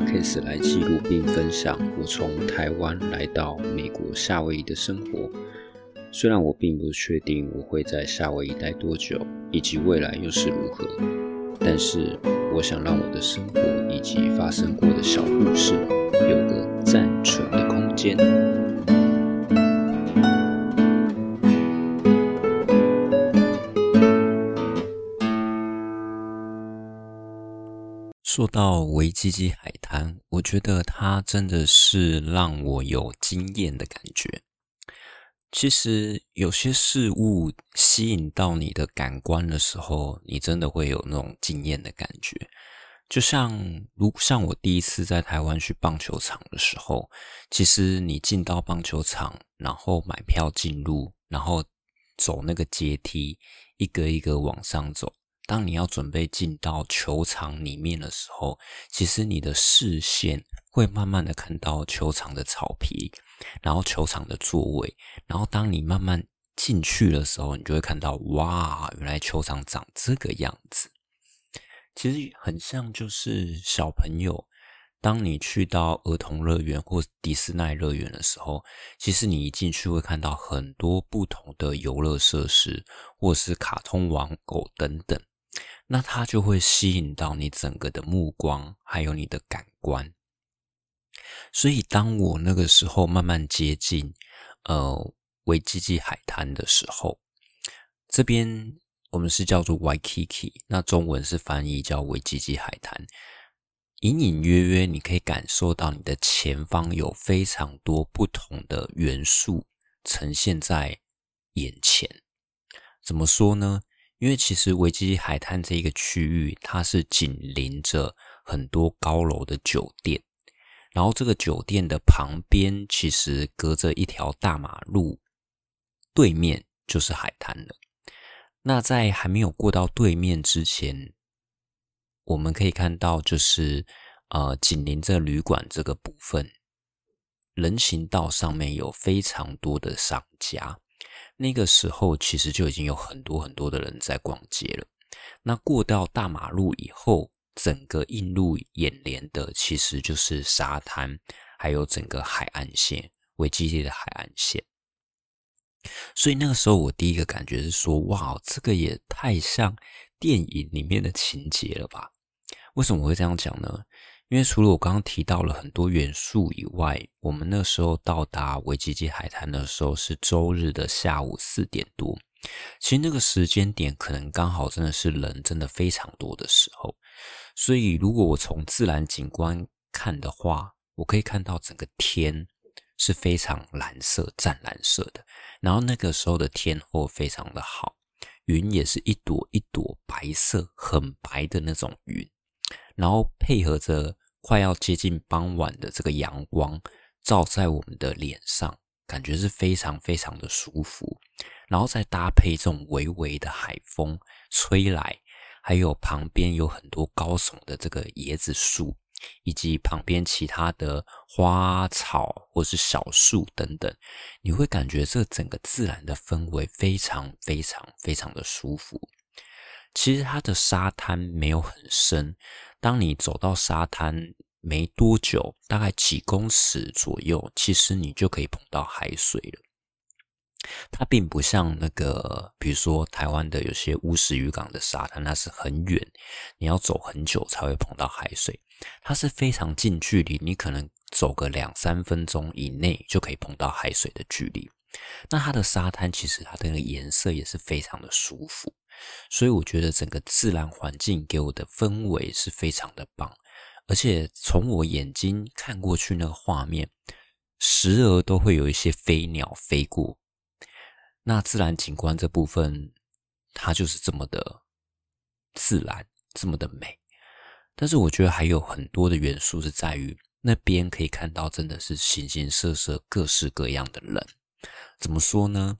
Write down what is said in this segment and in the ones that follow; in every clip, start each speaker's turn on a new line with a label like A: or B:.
A: Podcast 来记录并分享我从台湾来到美国夏威夷的生活。虽然我并不确定我会在夏威夷待多久，以及未来又是如何，但是我想让我的生活以及发生过的小故事有个暂存的空间。说到维基基海滩，我觉得它真的是让我有惊艳的感觉。其实有些事物吸引到你的感官的时候，你真的会有那种惊艳的感觉。就像如像我第一次在台湾去棒球场的时候，其实你进到棒球场，然后买票进入，然后走那个阶梯，一个一个往上走。当你要准备进到球场里面的时候，其实你的视线会慢慢的看到球场的草皮，然后球场的座位，然后当你慢慢进去的时候，你就会看到，哇，原来球场长这个样子。其实很像就是小朋友，当你去到儿童乐园或迪士尼乐园的时候，其实你一进去会看到很多不同的游乐设施，或是卡通玩偶等等。那它就会吸引到你整个的目光，还有你的感官。所以，当我那个时候慢慢接近呃维基基海滩的时候，这边我们是叫做 Waikiki，那中文是翻译叫维基基海滩。隐隐约约，你可以感受到你的前方有非常多不同的元素呈现在眼前。怎么说呢？因为其实维基海滩这一个区域，它是紧邻着很多高楼的酒店，然后这个酒店的旁边其实隔着一条大马路，对面就是海滩了。那在还没有过到对面之前，我们可以看到，就是呃紧邻着旅馆这个部分，人行道上面有非常多的商家。那个时候其实就已经有很多很多的人在逛街了。那过到大马路以后，整个映入眼帘的其实就是沙滩，还有整个海岸线，维基地的海岸线。所以那个时候我第一个感觉是说，哇，这个也太像电影里面的情节了吧？为什么会这样讲呢？因为除了我刚刚提到了很多元素以外，我们那时候到达维基基海滩的时候是周日的下午四点多。其实那个时间点可能刚好真的是人真的非常多的时候，所以如果我从自然景观看的话，我可以看到整个天是非常蓝色、湛蓝色的。然后那个时候的天候非常的好，云也是一朵一朵白色、很白的那种云。然后配合着快要接近傍晚的这个阳光照在我们的脸上，感觉是非常非常的舒服。然后再搭配这种微微的海风吹来，还有旁边有很多高耸的这个椰子树，以及旁边其他的花草或是小树等等，你会感觉这整个自然的氛围非常非常非常的舒服。其实它的沙滩没有很深。当你走到沙滩没多久，大概几公尺左右，其实你就可以碰到海水了。它并不像那个，比如说台湾的有些乌石渔港的沙滩，那是很远，你要走很久才会碰到海水。它是非常近距离，你可能走个两三分钟以内就可以碰到海水的距离。那它的沙滩其实它的那个颜色也是非常的舒服。所以我觉得整个自然环境给我的氛围是非常的棒，而且从我眼睛看过去那个画面，时而都会有一些飞鸟飞过。那自然景观这部分，它就是这么的自然，这么的美。但是我觉得还有很多的元素是在于那边可以看到，真的是形形色色、各式各样的人。怎么说呢？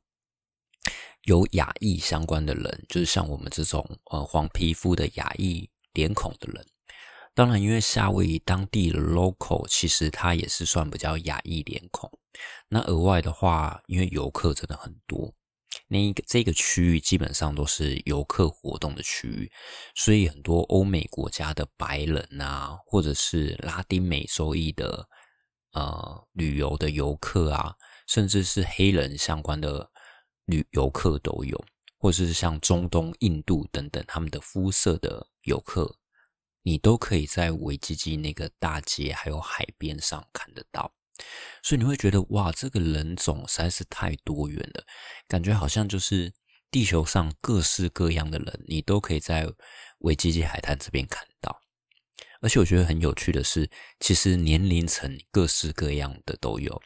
A: 有亚裔相关的人，就是像我们这种呃黄皮肤的亚裔脸孔的人。当然，因为夏威夷当地的 local 其实他也是算比较亚裔脸孔。那额外的话，因为游客真的很多，那一个这个区域基本上都是游客活动的区域，所以很多欧美国家的白人啊，或者是拉丁美洲裔的呃旅游的游客啊，甚至是黑人相关的旅游客都有，或者是像中东、印度等等他们的肤色的游客，你都可以在维基基那个大街还有海边上看得到。所以你会觉得哇，这个人种实在是太多元了，感觉好像就是地球上各式各样的人，你都可以在维基基海滩这边看到。而且我觉得很有趣的是，其实年龄层各式各样的都有，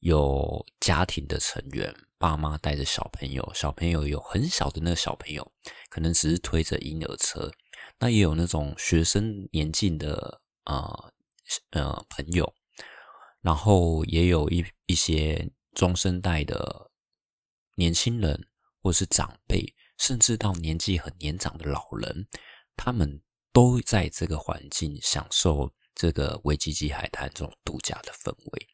A: 有家庭的成员，爸妈带着小朋友，小朋友有很小的那个小朋友，可能只是推着婴儿车，那也有那种学生年纪的呃呃朋友。然后也有一一些中生代的年轻人，或是长辈，甚至到年纪很年长的老人，他们都在这个环境享受这个维基基海滩这种度假的氛围。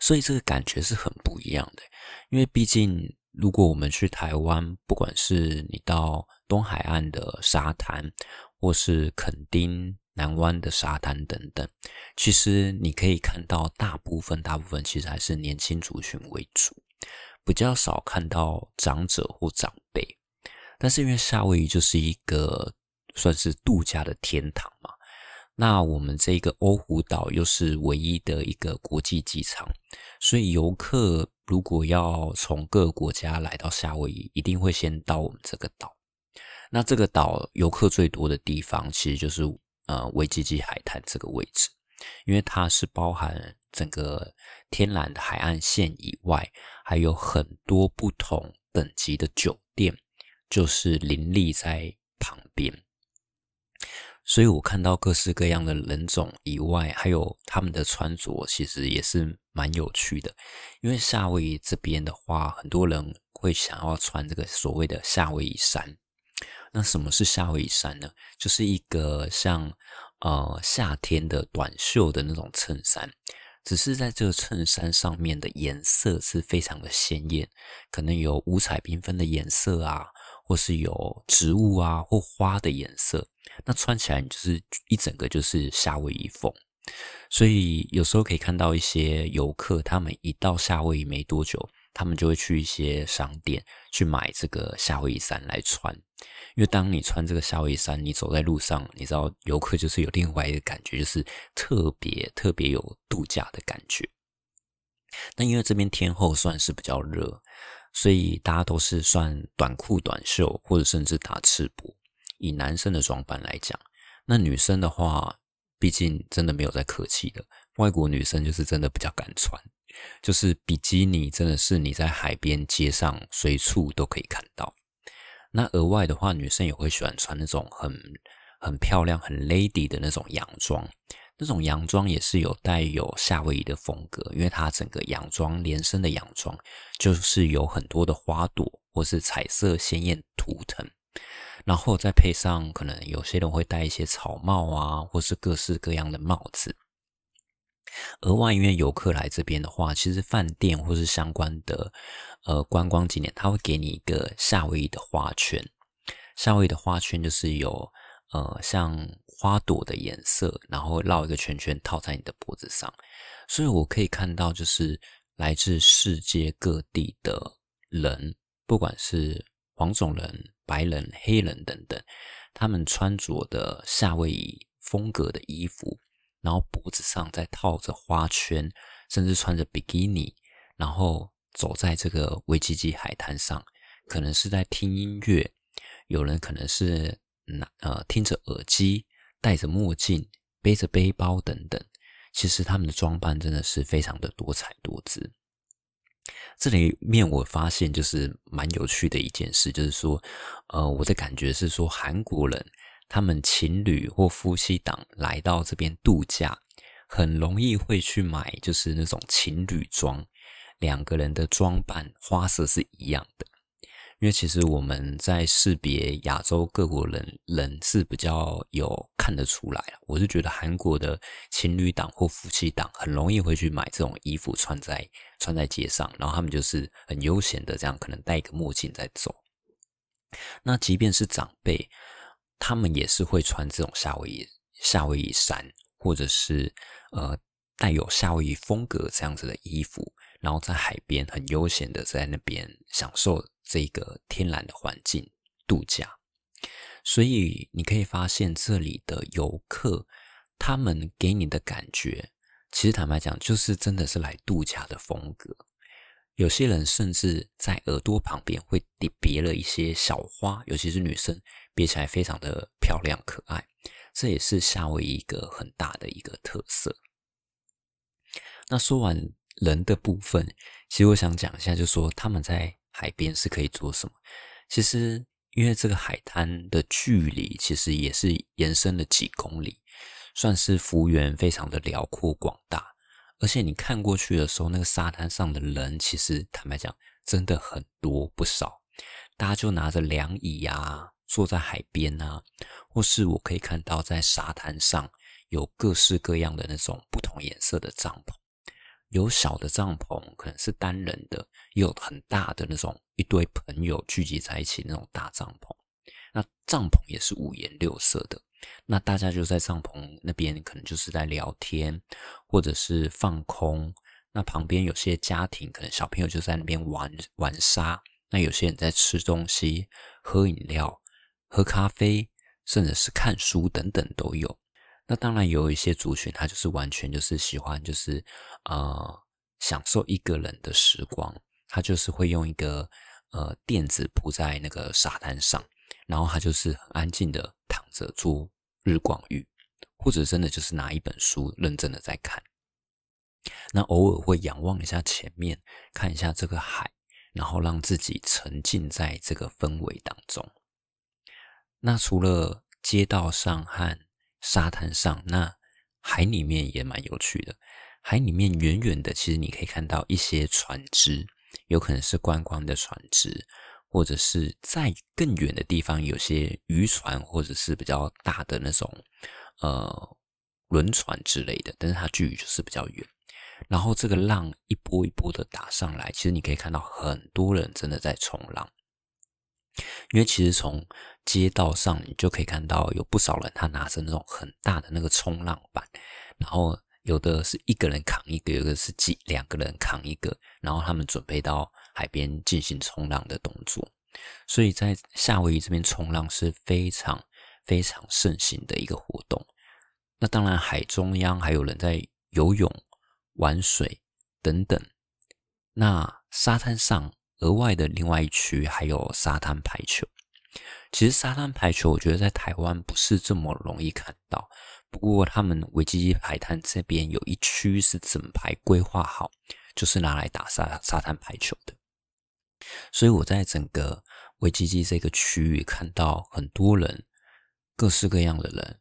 A: 所以这个感觉是很不一样的，因为毕竟如果我们去台湾，不管是你到东海岸的沙滩，或是垦丁。南湾的沙滩等等，其实你可以看到，大部分大部分其实还是年轻族群为主，比较少看到长者或长辈。但是因为夏威夷就是一个算是度假的天堂嘛，那我们这个欧胡岛又是唯一的一个国际机场，所以游客如果要从各个国家来到夏威夷，一定会先到我们这个岛。那这个岛游客最多的地方，其实就是。呃，维基基海滩这个位置，因为它是包含整个天然的海岸线以外，还有很多不同等级的酒店，就是林立在旁边。所以我看到各式各样的人种以外，还有他们的穿着，其实也是蛮有趣的。因为夏威夷这边的话，很多人会想要穿这个所谓的夏威夷衫。那什么是夏威夷衫呢？就是一个像呃夏天的短袖的那种衬衫，只是在这个衬衫上面的颜色是非常的鲜艳，可能有五彩缤纷的颜色啊，或是有植物啊或花的颜色。那穿起来就是一整个就是夏威夷风。所以有时候可以看到一些游客，他们一到夏威夷没多久，他们就会去一些商店去买这个夏威夷衫来穿。因为当你穿这个夏威夷衫，你走在路上，你知道游客就是有另外一个感觉，就是特别特别有度假的感觉。那因为这边天后算是比较热，所以大家都是算短裤、短袖，或者甚至打赤膊。以男生的装扮来讲，那女生的话，毕竟真的没有在客气的。外国女生就是真的比较敢穿，就是比基尼真的是你在海边、街上随处都可以看到。那额外的话，女生也会喜欢穿那种很很漂亮、很 lady 的那种洋装。这种洋装也是有带有夏威夷的风格，因为它整个洋装连身的洋装就是有很多的花朵或是彩色鲜艳图腾，然后再配上可能有些人会戴一些草帽啊，或是各式各样的帽子。额外，因为游客来这边的话，其实饭店或是相关的呃观光景点，他会给你一个夏威夷的花圈。夏威夷的花圈就是有呃像花朵的颜色，然后绕一个圈圈套在你的脖子上。所以我可以看到，就是来自世界各地的人，不管是黄种人、白人、黑人等等，他们穿着的夏威夷风格的衣服。然后脖子上再套着花圈，甚至穿着比基尼，然后走在这个维基基海滩上，可能是在听音乐，有人可能是拿呃听着耳机，戴着墨镜，背着背包等等。其实他们的装扮真的是非常的多彩多姿。这里面我发现就是蛮有趣的一件事，就是说，呃，我的感觉是说韩国人。他们情侣或夫妻档来到这边度假，很容易会去买，就是那种情侣装，两个人的装扮花色是一样的。因为其实我们在识别亚洲各国人人是比较有看得出来，我是觉得韩国的情侣档或夫妻档很容易会去买这种衣服穿在穿在街上，然后他们就是很悠闲的这样，可能戴一个墨镜在走。那即便是长辈，他们也是会穿这种夏威夷夏威夷衫，或者是呃带有夏威夷风格这样子的衣服，然后在海边很悠闲的在那边享受。这个天然的环境度假，所以你可以发现这里的游客，他们给你的感觉，其实坦白讲，就是真的是来度假的风格。有些人甚至在耳朵旁边会别别了一些小花，尤其是女生，别起来非常的漂亮可爱。这也是夏威夷一个很大的一个特色。那说完人的部分，其实我想讲一下，就是说他们在。海边是可以做什么？其实，因为这个海滩的距离其实也是延伸了几公里，算是幅员非常的辽阔广大。而且你看过去的时候，那个沙滩上的人，其实坦白讲，真的很多不少。大家就拿着凉椅啊，坐在海边啊，或是我可以看到在沙滩上有各式各样的那种不同颜色的帐篷。有小的帐篷，可能是单人的；也有很大的那种一堆朋友聚集在一起那种大帐篷。那帐篷也是五颜六色的。那大家就在帐篷那边，可能就是在聊天，或者是放空。那旁边有些家庭，可能小朋友就在那边玩玩沙。那有些人在吃东西、喝饮料、喝咖啡，甚至是看书等等都有。那当然有一些族群，他就是完全就是喜欢，就是呃享受一个人的时光。他就是会用一个呃垫子铺在那个沙滩上，然后他就是很安静的躺着做日光浴，或者真的就是拿一本书认真的在看。那偶尔会仰望一下前面，看一下这个海，然后让自己沉浸在这个氛围当中。那除了街道上和沙滩上，那海里面也蛮有趣的。海里面远远的，其实你可以看到一些船只，有可能是观光的船只，或者是在更远的地方有些渔船，或者是比较大的那种呃轮船之类的。但是它距离就是比较远。然后这个浪一波一波的打上来，其实你可以看到很多人真的在冲浪。因为其实从街道上你就可以看到有不少人，他拿着那种很大的那个冲浪板，然后有的是一个人扛一个，有的是几两个人扛一个，然后他们准备到海边进行冲浪的动作。所以在夏威夷这边冲浪是非常非常盛行的一个活动。那当然，海中央还有人在游泳、玩水等等。那沙滩上。额外的另外一区还有沙滩排球。其实沙滩排球，我觉得在台湾不是这么容易看到。不过他们维基基海滩这边有一区是整排规划好，就是拿来打沙沙滩排球的。所以我在整个维基基这个区域看到很多人，各式各样的人，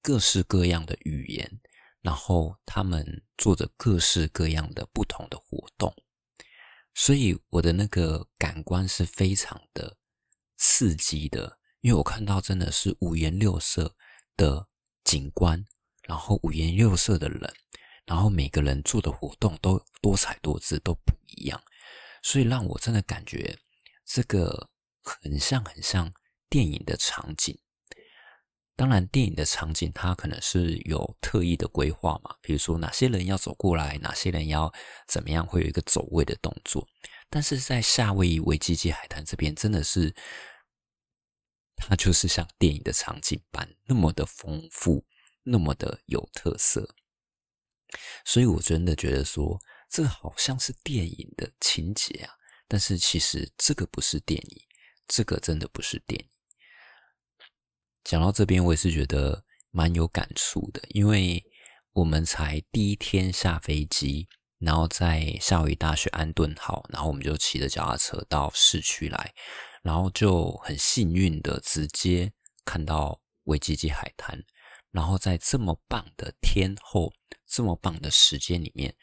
A: 各式各样的语言，然后他们做着各式各样的不同的活动。所以我的那个感官是非常的刺激的，因为我看到真的是五颜六色的景观，然后五颜六色的人，然后每个人做的活动都多彩多姿，都不一样，所以让我真的感觉这个很像很像电影的场景。当然，电影的场景它可能是有特意的规划嘛，比如说哪些人要走过来，哪些人要怎么样，会有一个走位的动作。但是在夏威夷维基基海滩这边，真的是它就是像电影的场景般那么的丰富，那么的有特色。所以我真的觉得说，这好像是电影的情节啊，但是其实这个不是电影，这个真的不是电影。讲到这边，我也是觉得蛮有感触的，因为我们才第一天下飞机，然后在夏威夷大学安顿好，然后我们就骑着脚踏车到市区来，然后就很幸运的直接看到维基基海滩，然后在这么棒的天后、这么棒的时间里面，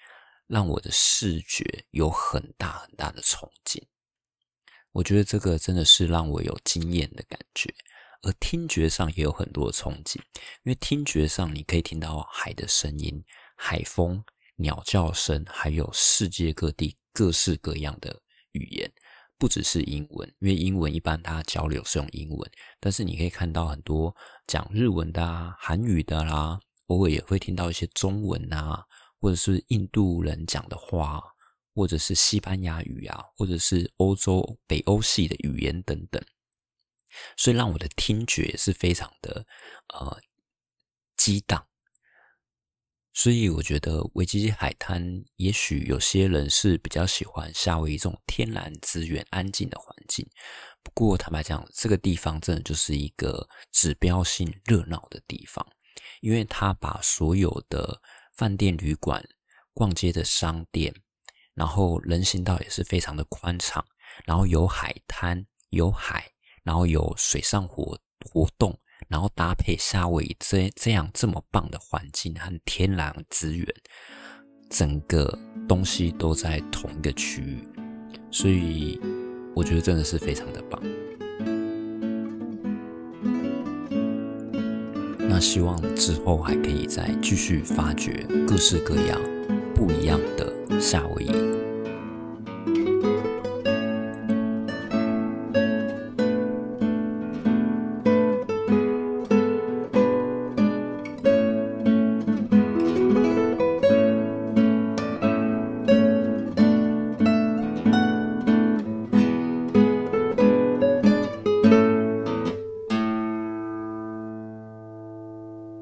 A: 让我的视觉有很大很大的冲击。我觉得这个真的是让我有惊艳的感觉。而听觉上也有很多的冲击，因为听觉上你可以听到海的声音、海风、鸟叫声，还有世界各地各式各样的语言，不只是英文，因为英文一般大家交流是用英文，但是你可以看到很多讲日文的啊、韩语的啦、偶尔也会听到一些中文啊，或者是印度人讲的话，或者是西班牙语啊，或者是欧洲北欧系的语言等等。所以让我的听觉是非常的呃激荡，所以我觉得维基海滩，也许有些人是比较喜欢夏威夷这种天然资源、安静的环境。不过坦白讲，这个地方真的就是一个指标性热闹的地方，因为它把所有的饭店、旅馆、逛街的商店，然后人行道也是非常的宽敞，然后有海滩，有海。然后有水上活活动，然后搭配夏威夷这这样这么棒的环境和天然资源，整个东西都在同一个区域，所以我觉得真的是非常的棒。那希望之后还可以再继续发掘各式各样不一样的夏威夷。